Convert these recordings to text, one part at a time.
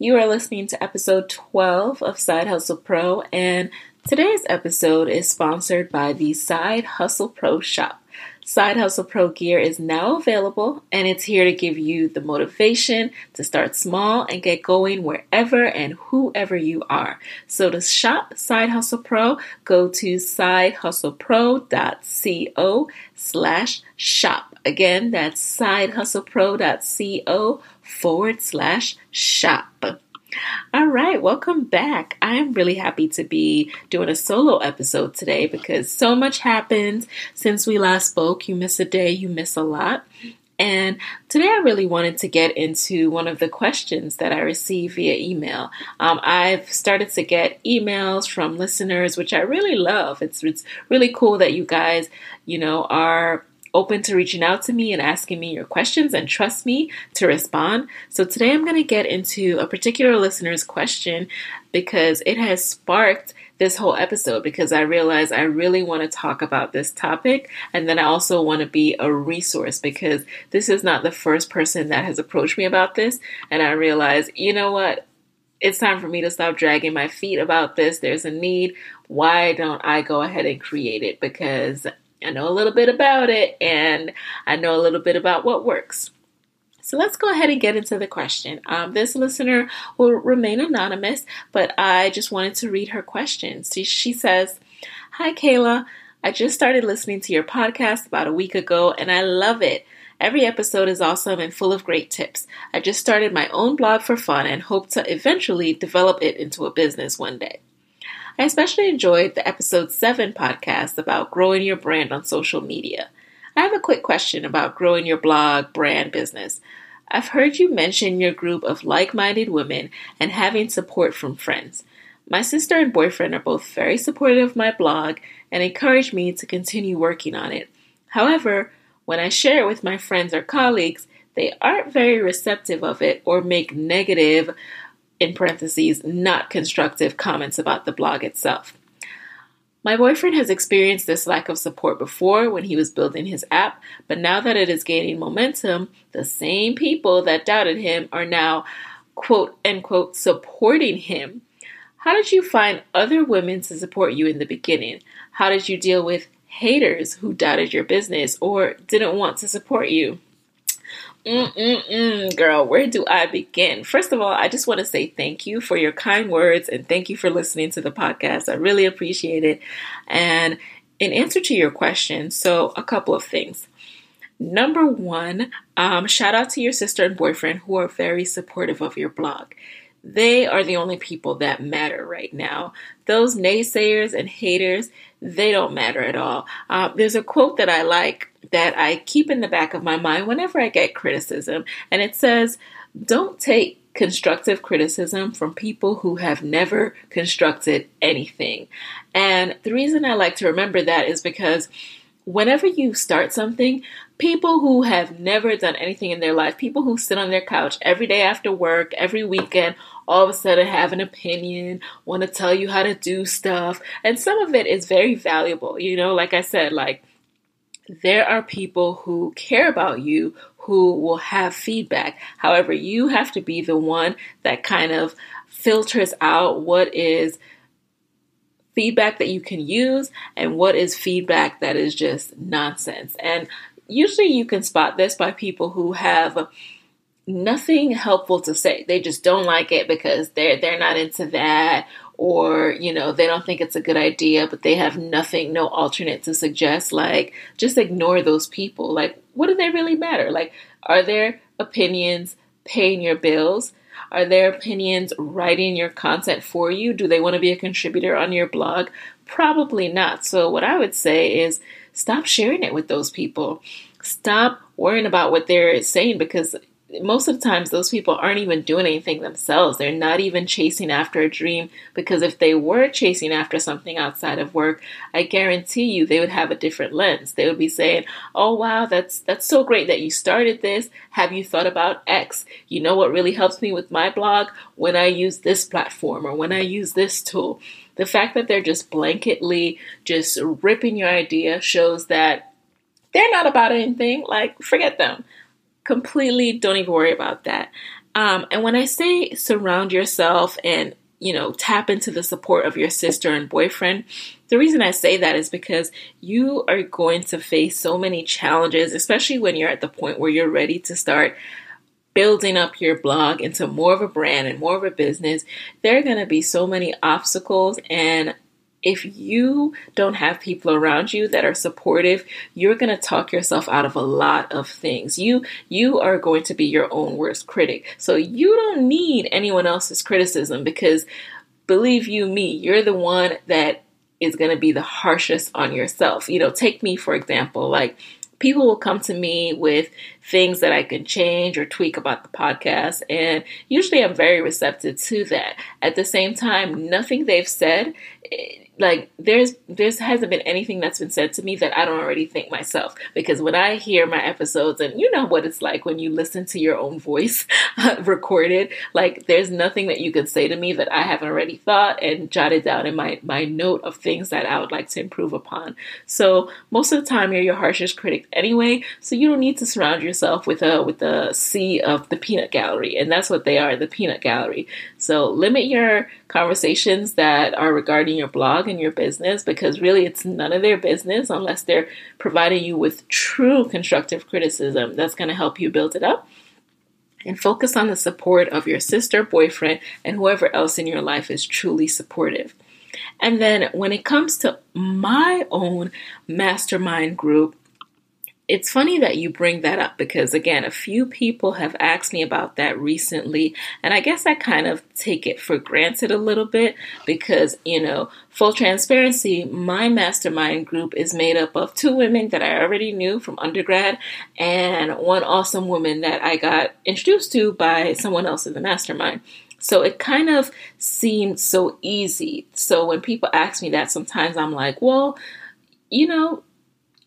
You are listening to episode 12 of Side Hustle Pro, and today's episode is sponsored by the Side Hustle Pro shop. Side Hustle Pro gear is now available, and it's here to give you the motivation to start small and get going wherever and whoever you are. So to shop Side Hustle Pro, go to sidehustlepro.co slash shop. Again, that's sidehustlepro.co forward slash shop. All right, welcome back. I'm really happy to be doing a solo episode today because so much happened since we last spoke. You miss a day, you miss a lot. And today I really wanted to get into one of the questions that I received via email. Um, I've started to get emails from listeners, which I really love. It's, it's really cool that you guys, you know, are open to reaching out to me and asking me your questions and trust me to respond. So today I'm going to get into a particular listener's question because it has sparked this whole episode because I realize I really want to talk about this topic and then I also want to be a resource because this is not the first person that has approached me about this and I realize, you know what? It's time for me to stop dragging my feet about this. There's a need. Why don't I go ahead and create it? Because I know a little bit about it and I know a little bit about what works. So let's go ahead and get into the question. Um, this listener will remain anonymous, but I just wanted to read her question. She, she says, Hi, Kayla. I just started listening to your podcast about a week ago and I love it. Every episode is awesome and full of great tips. I just started my own blog for fun and hope to eventually develop it into a business one day. I especially enjoyed the episode 7 podcast about growing your brand on social media. I have a quick question about growing your blog brand business. I've heard you mention your group of like minded women and having support from friends. My sister and boyfriend are both very supportive of my blog and encourage me to continue working on it. However, when I share it with my friends or colleagues, they aren't very receptive of it or make negative in parentheses, not constructive comments about the blog itself. My boyfriend has experienced this lack of support before when he was building his app, but now that it is gaining momentum, the same people that doubted him are now, quote unquote, supporting him. How did you find other women to support you in the beginning? How did you deal with haters who doubted your business or didn't want to support you? Mm-mm-mm, girl, where do I begin? First of all, I just want to say thank you for your kind words and thank you for listening to the podcast. I really appreciate it. And in answer to your question, so a couple of things. Number one, um, shout out to your sister and boyfriend who are very supportive of your blog. They are the only people that matter right now. Those naysayers and haters, they don't matter at all. Uh, there's a quote that I like that I keep in the back of my mind whenever I get criticism, and it says, Don't take constructive criticism from people who have never constructed anything. And the reason I like to remember that is because whenever you start something, people who have never done anything in their life, people who sit on their couch every day after work, every weekend, all of a sudden have an opinion, want to tell you how to do stuff. And some of it is very valuable. You know, like I said, like there are people who care about you who will have feedback. However, you have to be the one that kind of filters out what is feedback that you can use and what is feedback that is just nonsense. And usually you can spot this by people who have nothing helpful to say. They just don't like it because they're they're not into that or you know they don't think it's a good idea but they have nothing no alternate to suggest. Like just ignore those people. Like what do they really matter? Like are their opinions paying your bills? Are their opinions writing your content for you? Do they want to be a contributor on your blog? Probably not. So what i would say is stop sharing it with those people stop worrying about what they're saying because most of the times those people aren't even doing anything themselves. They're not even chasing after a dream because if they were chasing after something outside of work, I guarantee you they would have a different lens. They would be saying, "Oh wow, that's that's so great that you started this. Have you thought about X? You know what really helps me with my blog when I use this platform or when I use this tool." The fact that they're just blanketly just ripping your idea shows that they're not about anything. Like, forget them completely don't even worry about that. Um, and when I say surround yourself and you know tap into the support of your sister and boyfriend, the reason I say that is because you are going to face so many challenges, especially when you're at the point where you're ready to start building up your blog into more of a brand and more of a business. There are going to be so many obstacles. And if you don't have people around you that are supportive you're going to talk yourself out of a lot of things. You you are going to be your own worst critic. So you don't need anyone else's criticism because believe you me you're the one that is going to be the harshest on yourself. You know take me for example like people will come to me with things that I can change or tweak about the podcast. And usually I'm very receptive to that. At the same time, nothing they've said like there's there's hasn't been anything that's been said to me that I don't already think myself. Because when I hear my episodes and you know what it's like when you listen to your own voice recorded like there's nothing that you could say to me that I haven't already thought and jotted down in my my note of things that I would like to improve upon. So most of the time you're your harshest critic anyway. So you don't need to surround yourself with a with a sea of the peanut gallery. And that's what they are the peanut gallery. So limit your conversations that are regarding your blog and your business because really it's none of their business unless they're providing you with true constructive criticism that's going to help you build it up. And focus on the support of your sister, boyfriend, and whoever else in your life is truly supportive. And then when it comes to my own mastermind group, it's funny that you bring that up because, again, a few people have asked me about that recently, and I guess I kind of take it for granted a little bit because, you know, full transparency, my mastermind group is made up of two women that I already knew from undergrad and one awesome woman that I got introduced to by someone else in the mastermind. So it kind of seemed so easy. So when people ask me that, sometimes I'm like, well, you know,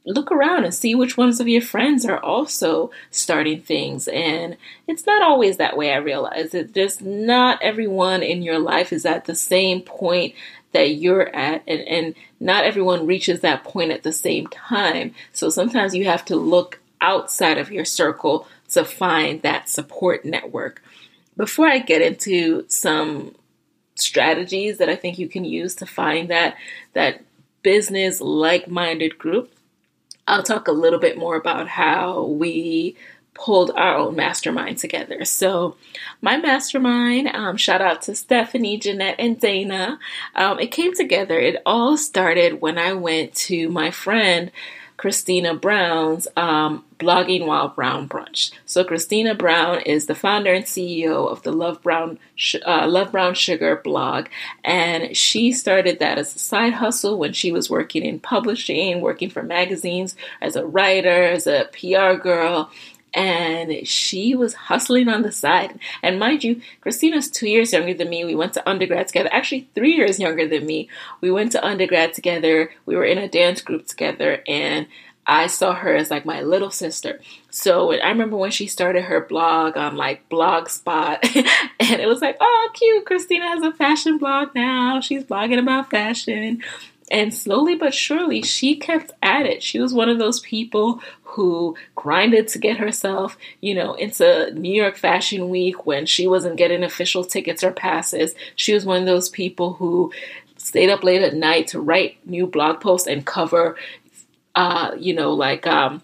look around and see which ones of your friends are also starting things. And it's not always that way, I realize. It just not everyone in your life is at the same point that you're at, and, and not everyone reaches that point at the same time. So sometimes you have to look outside of your circle to find that support network. Before I get into some strategies that I think you can use to find that that business like-minded group, I'll talk a little bit more about how we pulled our own mastermind together. So, my mastermind, um, shout out to Stephanie, Jeanette, and Dana. Um, it came together. It all started when I went to my friend Christina Brown's um, Blogging While Brown Brunch. So Christina Brown is the founder and CEO of the Love Brown uh, Love Brown Sugar blog, and she started that as a side hustle when she was working in publishing, working for magazines as a writer, as a PR girl, and she was hustling on the side. And mind you, Christina's two years younger than me. We went to undergrad together, actually, three years younger than me. We went to undergrad together. We were in a dance group together, and I saw her as like my little sister. So I remember when she started her blog on like Blogspot, and it was like, oh, cute. Christina has a fashion blog now. She's blogging about fashion. And slowly but surely, she kept at it. She was one of those people who grinded to get herself, you know, into New York Fashion Week when she wasn't getting official tickets or passes. She was one of those people who stayed up late at night to write new blog posts and cover, uh, you know, like um,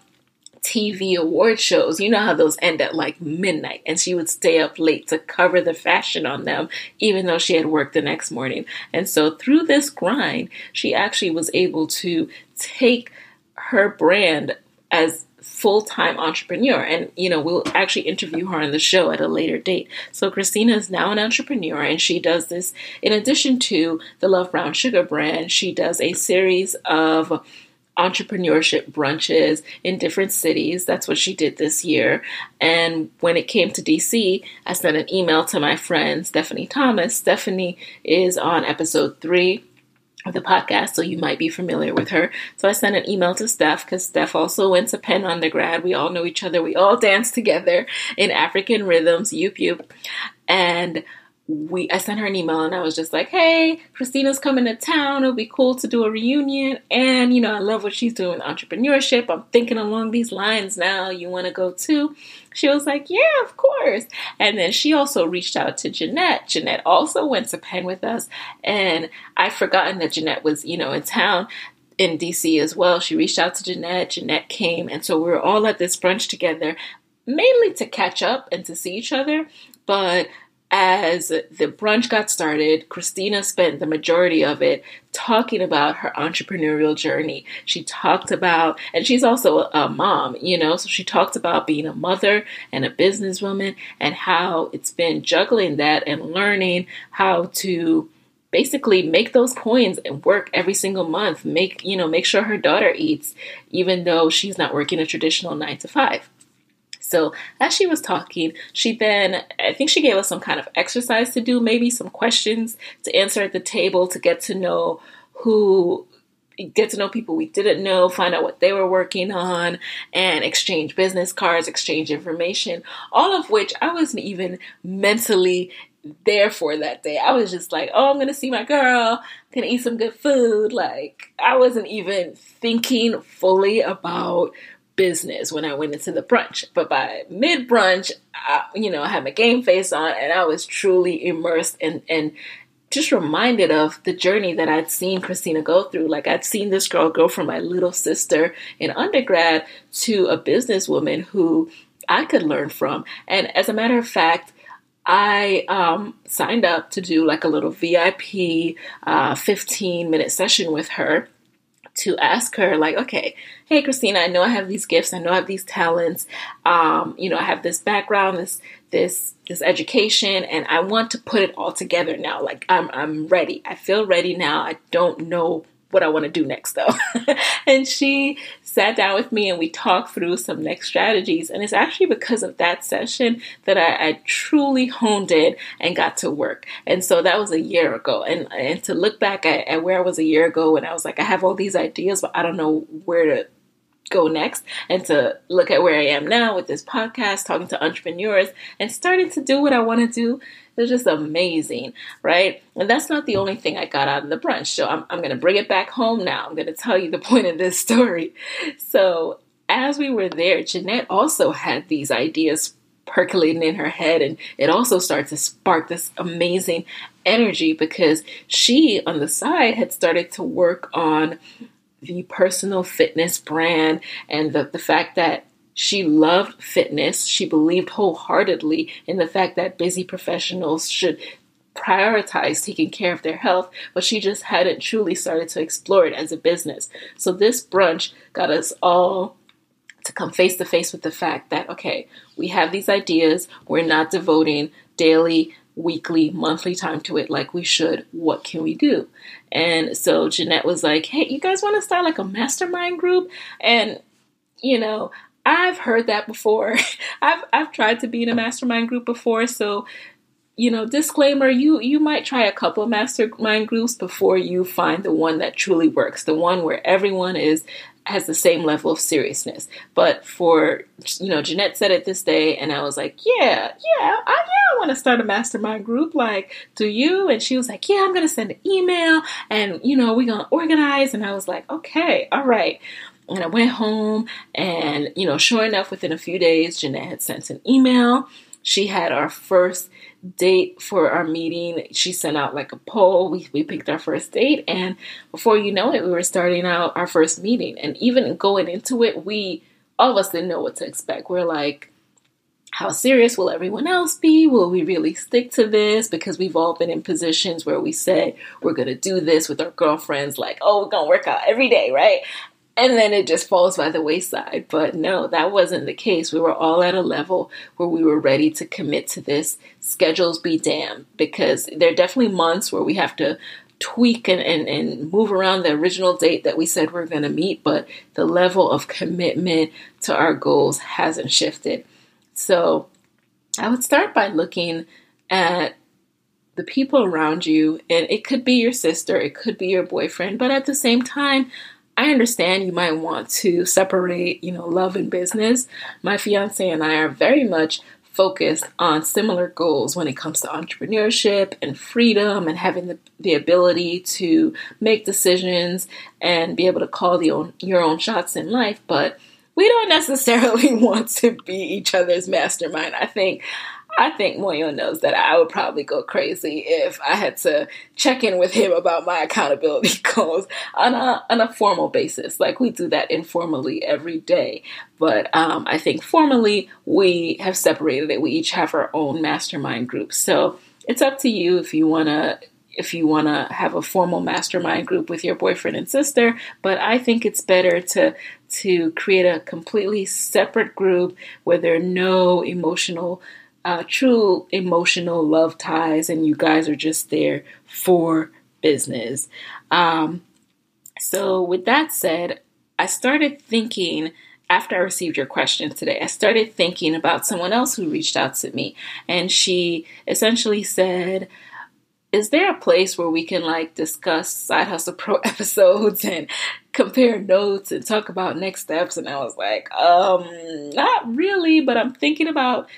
TV award shows, you know how those end at like midnight, and she would stay up late to cover the fashion on them, even though she had work the next morning. And so through this grind, she actually was able to take her brand as full-time entrepreneur. And you know we'll actually interview her on the show at a later date. So christina is now an entrepreneur and she does this. In addition to the love brown sugar brand she does a series of entrepreneurship brunches in different cities. That's what she did this year. And when it came to DC, I sent an email to my friend Stephanie Thomas. Stephanie is on episode three of the podcast, so you might be familiar with her. So I sent an email to Steph because Steph also went to Penn undergrad. We all know each other. We all dance together in African rhythms, yoop yoop. And we I sent her an email and I was just like, "Hey, Christina's coming to town. It'll be cool to do a reunion." And you know, I love what she's doing with entrepreneurship. I'm thinking along these lines now. You want to go too? She was like, "Yeah, of course." And then she also reached out to Jeanette. Jeanette also went to Penn with us, and I'd forgotten that Jeanette was, you know, in town in DC as well. She reached out to Jeanette. Jeanette came, and so we were all at this brunch together, mainly to catch up and to see each other. But as the brunch got started, Christina spent the majority of it talking about her entrepreneurial journey. She talked about, and she's also a mom, you know, so she talked about being a mother and a businesswoman and how it's been juggling that and learning how to basically make those coins and work every single month make you know make sure her daughter eats even though she's not working a traditional 9 to 5 so as she was talking, she then, I think she gave us some kind of exercise to do, maybe some questions to answer at the table to get to know who get to know people we didn't know, find out what they were working on, and exchange business cards, exchange information, all of which I wasn't even mentally there for that day. I was just like, oh, I'm gonna see my girl, I'm gonna eat some good food. Like, I wasn't even thinking fully about business when I went into the brunch. But by mid brunch, you know, I had my game face on and I was truly immersed and and just reminded of the journey that I'd seen Christina go through. Like I'd seen this girl go from my little sister in undergrad to a businesswoman who I could learn from. And as a matter of fact, I um, signed up to do like a little VIP uh, 15 minute session with her to ask her, like, okay, hey, Christina, I know I have these gifts, I know I have these talents, um, you know, I have this background, this this this education, and I want to put it all together now. Like, I'm I'm ready. I feel ready now. I don't know what I want to do next though. and she sat down with me and we talked through some next strategies. And it's actually because of that session that I, I, truly honed in and got to work. And so that was a year ago. And, and to look back at, at where I was a year ago and I was like, I have all these ideas, but I don't know where to go next and to look at where I am now with this podcast, talking to entrepreneurs and starting to do what I want to do it's just amazing, right? And that's not the only thing I got out of the brunch. So I'm, I'm going to bring it back home now. I'm going to tell you the point of this story. So as we were there, Jeanette also had these ideas percolating in her head and it also starts to spark this amazing energy because she on the side had started to work on the personal fitness brand and the, the fact that she loved fitness. She believed wholeheartedly in the fact that busy professionals should prioritize taking care of their health, but she just hadn't truly started to explore it as a business. So this brunch got us all to come face to face with the fact that, okay, we have these ideas, we're not devoting daily, weekly, monthly time to it like we should. What can we do? And so Jeanette was like, hey, you guys want to start like a mastermind group? And you know, I've heard that before. I've I've tried to be in a mastermind group before, so you know, disclaimer, you you might try a couple of mastermind groups before you find the one that truly works, the one where everyone is has the same level of seriousness. But for you know, Jeanette said it this day, and I was like, yeah, yeah, I, yeah, I want to start a mastermind group. Like, do you? And she was like, yeah, I'm gonna send an email, and you know, we're gonna organize. And I was like, okay, all right. And I went home, and you know, sure enough, within a few days, Jeanette had sent an email. She had our first date for our meeting. She sent out like a poll. We, we picked our first date, and before you know it, we were starting out our first meeting. And even going into it, we all of us didn't know what to expect. We're like, how serious will everyone else be? Will we really stick to this? Because we've all been in positions where we say we're going to do this with our girlfriends, like, oh, we're going to work out every day, right? And then it just falls by the wayside. But no, that wasn't the case. We were all at a level where we were ready to commit to this. Schedules be damned, because there are definitely months where we have to tweak and, and, and move around the original date that we said we're going to meet, but the level of commitment to our goals hasn't shifted. So I would start by looking at the people around you, and it could be your sister, it could be your boyfriend, but at the same time, I understand you might want to separate, you know, love and business. My fiance and I are very much focused on similar goals when it comes to entrepreneurship and freedom and having the, the ability to make decisions and be able to call the own, your own shots in life. But we don't necessarily want to be each other's mastermind. I think I think Moyo knows that I would probably go crazy if I had to check in with him about my accountability goals on a on a formal basis. Like we do that informally every day, but um, I think formally we have separated it. We each have our own mastermind group, so it's up to you if you want to if you want to have a formal mastermind group with your boyfriend and sister but i think it's better to to create a completely separate group where there are no emotional uh, true emotional love ties, and you guys are just there for business. Um, so, with that said, I started thinking after I received your question today, I started thinking about someone else who reached out to me, and she essentially said, is there a place where we can like discuss side hustle pro episodes and compare notes and talk about next steps and i was like um not really but i'm thinking about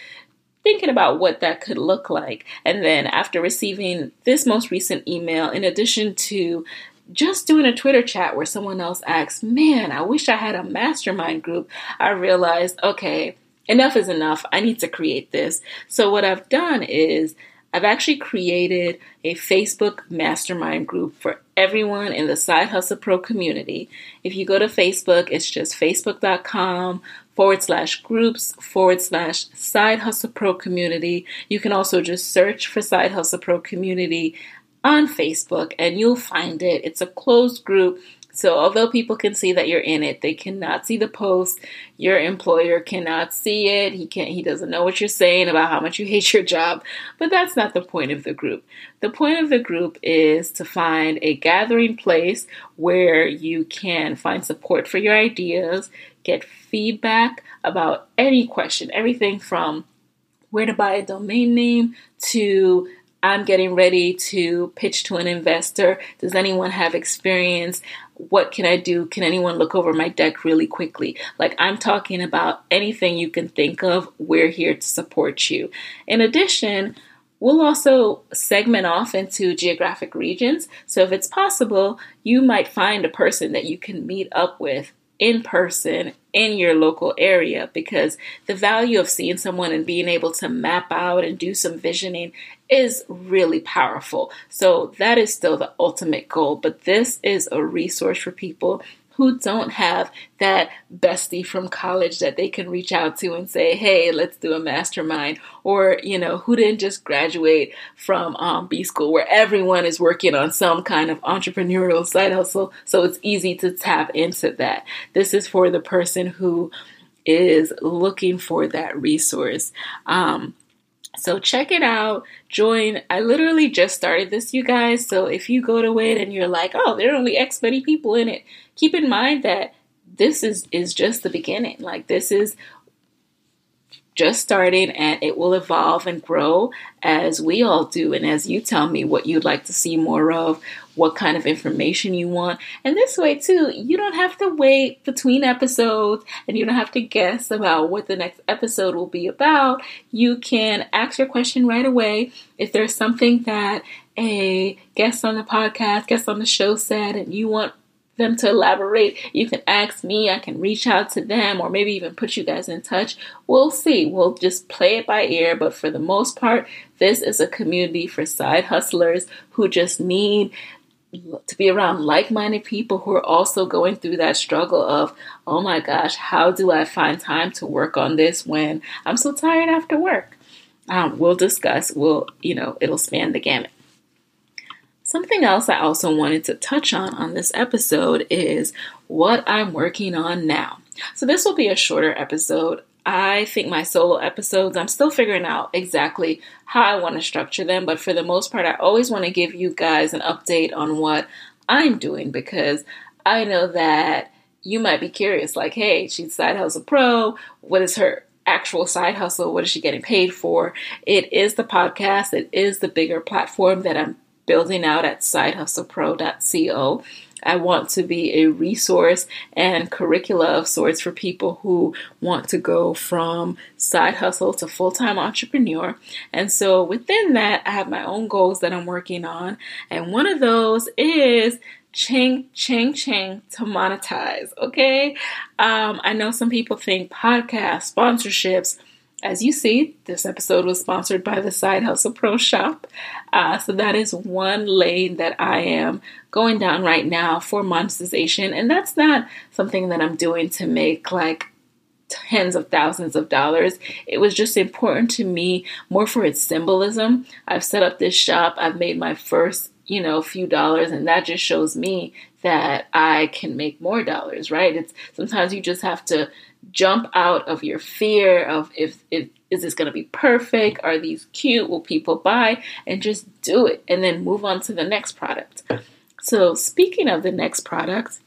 thinking about what that could look like. And then after receiving this most recent email, in addition to just doing a Twitter chat where someone else asks, Man, I wish I had a mastermind group, I realized, okay, enough is enough. I need to create this. So, what I've done is I've actually created a Facebook mastermind group for everyone in the Side Hustle Pro community. If you go to Facebook, it's just facebook.com forward slash groups forward slash Side Hustle Pro community. You can also just search for Side Hustle Pro community on Facebook and you'll find it. It's a closed group so although people can see that you're in it, they cannot see the post. Your employer cannot see it. He can't he doesn't know what you're saying about how much you hate your job. But that's not the point of the group. The point of the group is to find a gathering place where you can find support for your ideas, get feedback about any question, everything from where to buy a domain name to I'm getting ready to pitch to an investor. Does anyone have experience? What can I do? Can anyone look over my deck really quickly? Like, I'm talking about anything you can think of. We're here to support you. In addition, We'll also segment off into geographic regions. So, if it's possible, you might find a person that you can meet up with in person in your local area because the value of seeing someone and being able to map out and do some visioning is really powerful. So that is still the ultimate goal, but this is a resource for people who don't have that bestie from college that they can reach out to and say, hey, let's do a mastermind. Or, you know, who didn't just graduate from um, B school where everyone is working on some kind of entrepreneurial side hustle. So it's easy to tap into that. This is for the person who is looking for that resource. Um, so check it out. Join. I literally just started this, you guys. So if you go to it and you're like, oh, there are only X many people in it, keep in mind that this is is just the beginning. Like this is just starting and it will evolve and grow as we all do and as you tell me what you'd like to see more of what kind of information you want and this way too you don't have to wait between episodes and you don't have to guess about what the next episode will be about you can ask your question right away if there's something that a guest on the podcast guest on the show said and you want them to elaborate, you can ask me. I can reach out to them or maybe even put you guys in touch. We'll see. We'll just play it by ear. But for the most part, this is a community for side hustlers who just need to be around like minded people who are also going through that struggle of, oh my gosh, how do I find time to work on this when I'm so tired after work? Um, we'll discuss, we'll, you know, it'll span the gamut. Something else I also wanted to touch on on this episode is what I'm working on now. So, this will be a shorter episode. I think my solo episodes, I'm still figuring out exactly how I want to structure them, but for the most part, I always want to give you guys an update on what I'm doing because I know that you might be curious like, hey, she's Side Hustle Pro. What is her actual side hustle? What is she getting paid for? It is the podcast, it is the bigger platform that I'm building out at sidehustlepro.co. I want to be a resource and curricula of sorts for people who want to go from side hustle to full time entrepreneur. And so within that, I have my own goals that I'm working on. And one of those is ching ching ching to monetize okay um, i know some people think podcast sponsorships as you see, this episode was sponsored by the Side Hustle Pro Shop. Uh, so that is one lane that I am going down right now for monetization. And that's not something that I'm doing to make like tens of thousands of dollars. It was just important to me more for its symbolism. I've set up this shop, I've made my first, you know, few dollars, and that just shows me that I can make more dollars, right? It's sometimes you just have to jump out of your fear of if, if is this going to be perfect? Are these cute? Will people buy? And just do it and then move on to the next product. So speaking of the next product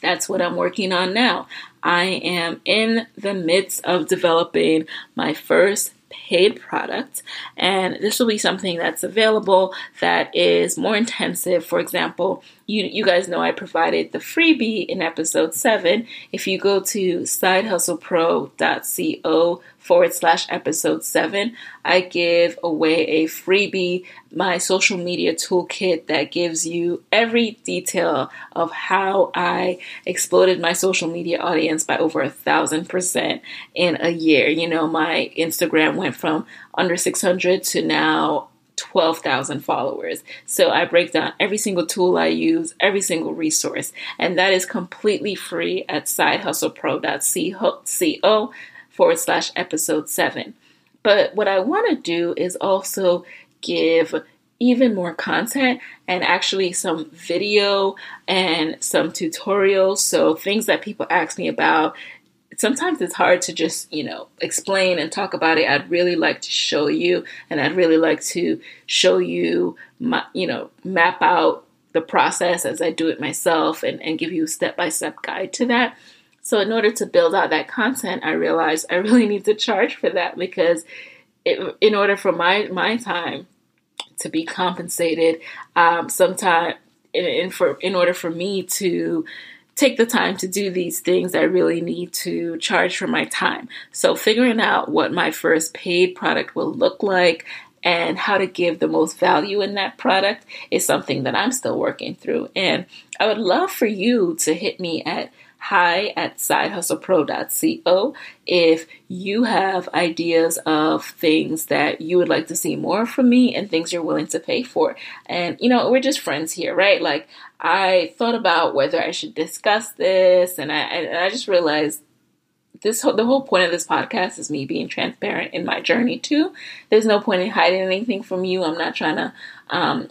that's what i'm working on now. I am in the midst of developing my first paid product and this will be something that's available that is more intensive for example you, you guys know I provided the freebie in episode 7. If you go to sidehustlepro.co forward slash episode 7, I give away a freebie, my social media toolkit that gives you every detail of how I exploded my social media audience by over a thousand percent in a year. You know, my Instagram went from under 600 to now 12,000 followers. So I break down every single tool I use, every single resource, and that is completely free at sidehustlepro.co forward slash episode 7. But what I want to do is also give even more content and actually some video and some tutorials. So, things that people ask me about sometimes it's hard to just, you know, explain and talk about it. I'd really like to show you, and I'd really like to show you, my, you know, map out the process as I do it myself and, and give you a step by step guide to that. So, in order to build out that content, I realized I really need to charge for that because it, in order for my, my time to be compensated, um, in, for, in order for me to take the time to do these things, I really need to charge for my time. So, figuring out what my first paid product will look like and how to give the most value in that product is something that I'm still working through. And I would love for you to hit me at hi at sidehustlepro.co if you have ideas of things that you would like to see more from me and things you're willing to pay for. And, you know, we're just friends here, right? Like, I thought about whether I should discuss this, and I, and I just realized this the whole point of this podcast is me being transparent in my journey too. There's no point in hiding anything from you. I'm not trying to um,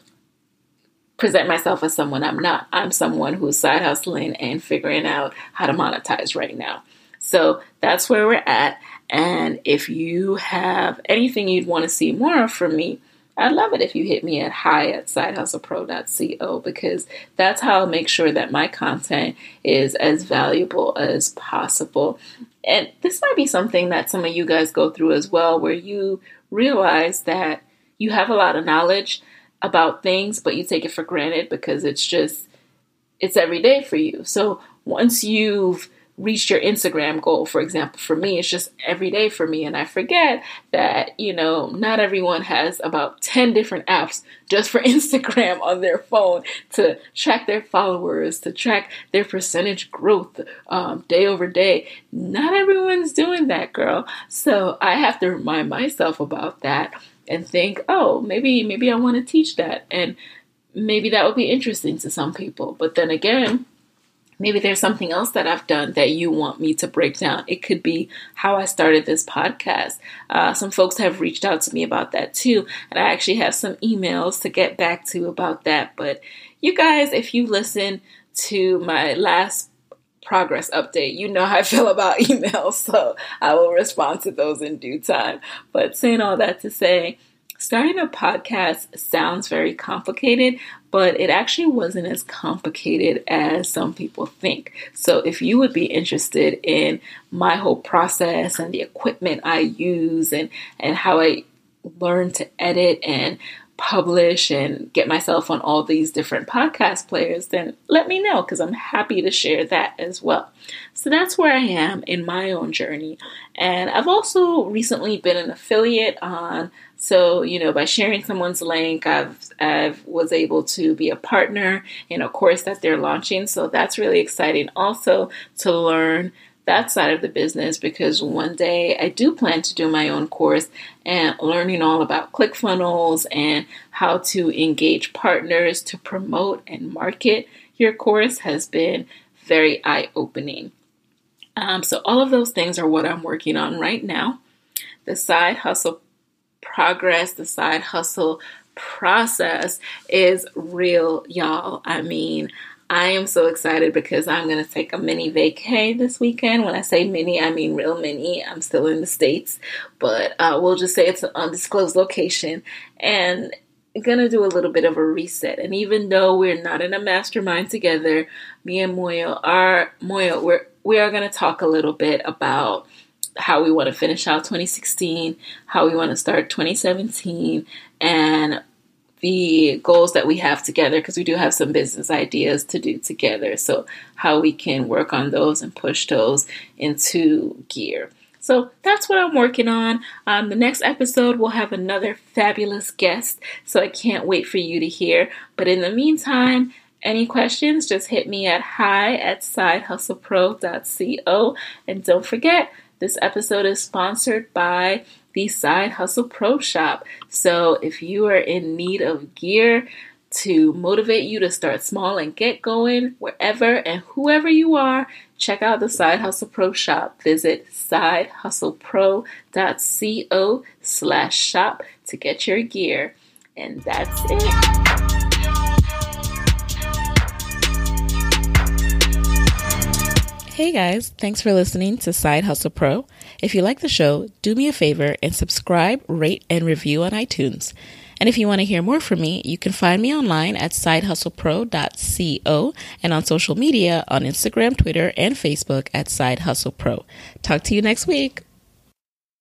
present myself as someone I'm not. I'm someone who's side hustling and figuring out how to monetize right now. So that's where we're at. And if you have anything you'd want to see more of from me, I'd love it if you hit me at hi at sidehustlepro.co because that's how I'll make sure that my content is as valuable as possible. And this might be something that some of you guys go through as well, where you realize that you have a lot of knowledge, about things, but you take it for granted because it's just, it's every day for you. So once you've reached your Instagram goal, for example, for me, it's just every day for me. And I forget that, you know, not everyone has about 10 different apps just for Instagram on their phone to track their followers, to track their percentage growth um, day over day. Not everyone's doing that, girl. So I have to remind myself about that and think, oh, maybe maybe I want to teach that and maybe that would be interesting to some people. But then again, maybe there's something else that I've done that you want me to break down. It could be how I started this podcast. Uh, some folks have reached out to me about that too, and I actually have some emails to get back to about that. But you guys, if you listen to my last progress update. You know how I feel about emails, so I will respond to those in due time. But saying all that to say, starting a podcast sounds very complicated, but it actually wasn't as complicated as some people think. So if you would be interested in my whole process and the equipment I use and, and how I learn to edit and publish and get myself on all these different podcast players, then let me know because I'm happy to share that as well. So that's where I am in my own journey. And I've also recently been an affiliate on so, you know, by sharing someone's link, I've I've was able to be a partner in a course that they're launching. So that's really exciting also to learn that side of the business because one day I do plan to do my own course and learning all about ClickFunnels and how to engage partners to promote and market your course has been very eye opening. Um, so, all of those things are what I'm working on right now. The side hustle progress, the side hustle process is real, y'all. I mean, I am so excited because I'm going to take a mini vacay this weekend. When I say mini, I mean real mini. I'm still in the States, but uh, we'll just say it's an undisclosed location. And going to do a little bit of a reset. And even though we're not in a mastermind together, me and Moyo are, Moyo, we're, we are going to talk a little bit about how we want to finish out 2016, how we want to start 2017, and the goals that we have together because we do have some business ideas to do together. So, how we can work on those and push those into gear. So, that's what I'm working on. Um, the next episode, we'll have another fabulous guest. So, I can't wait for you to hear. But in the meantime, any questions, just hit me at hi at sidehustlepro.co. And don't forget, this episode is sponsored by the Side Hustle Pro Shop. So if you are in need of gear to motivate you to start small and get going wherever and whoever you are, check out the Side Hustle Pro Shop. Visit sidehustlepro.co slash shop to get your gear. And that's it. Hey guys, thanks for listening to Side Hustle Pro. If you like the show, do me a favor and subscribe, rate, and review on iTunes. And if you want to hear more from me, you can find me online at sidehustlepro.co and on social media on Instagram, Twitter, and Facebook at Side Hustle Pro. Talk to you next week.